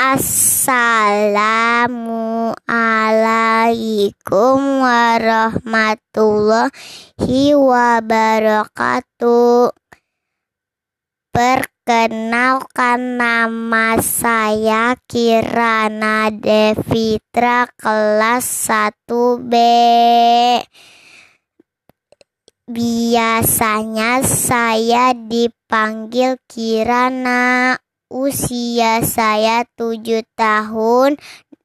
Assalamualaikum warahmatullahi wabarakatuh. Perkenalkan nama saya Kirana Devitra kelas 1B. Biasanya saya dipanggil Kirana. Usia saya tujuh tahun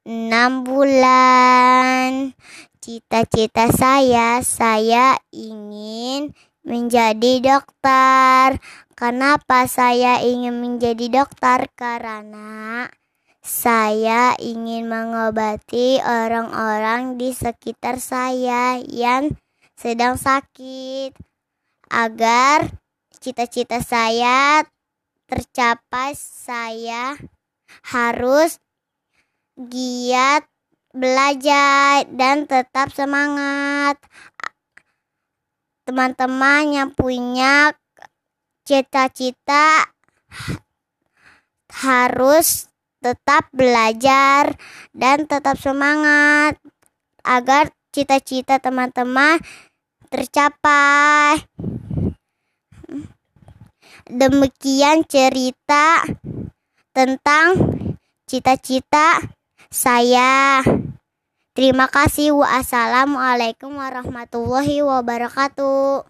enam bulan. Cita-cita saya, saya ingin menjadi dokter. Kenapa saya ingin menjadi dokter? Karena saya ingin mengobati orang-orang di sekitar saya yang sedang sakit agar cita-cita saya tercapai saya harus giat belajar dan tetap semangat. Teman-teman yang punya cita-cita harus tetap belajar dan tetap semangat agar cita-cita teman-teman tercapai. Demikian cerita tentang cita-cita saya. Terima kasih. Wassalamualaikum warahmatullahi wabarakatuh.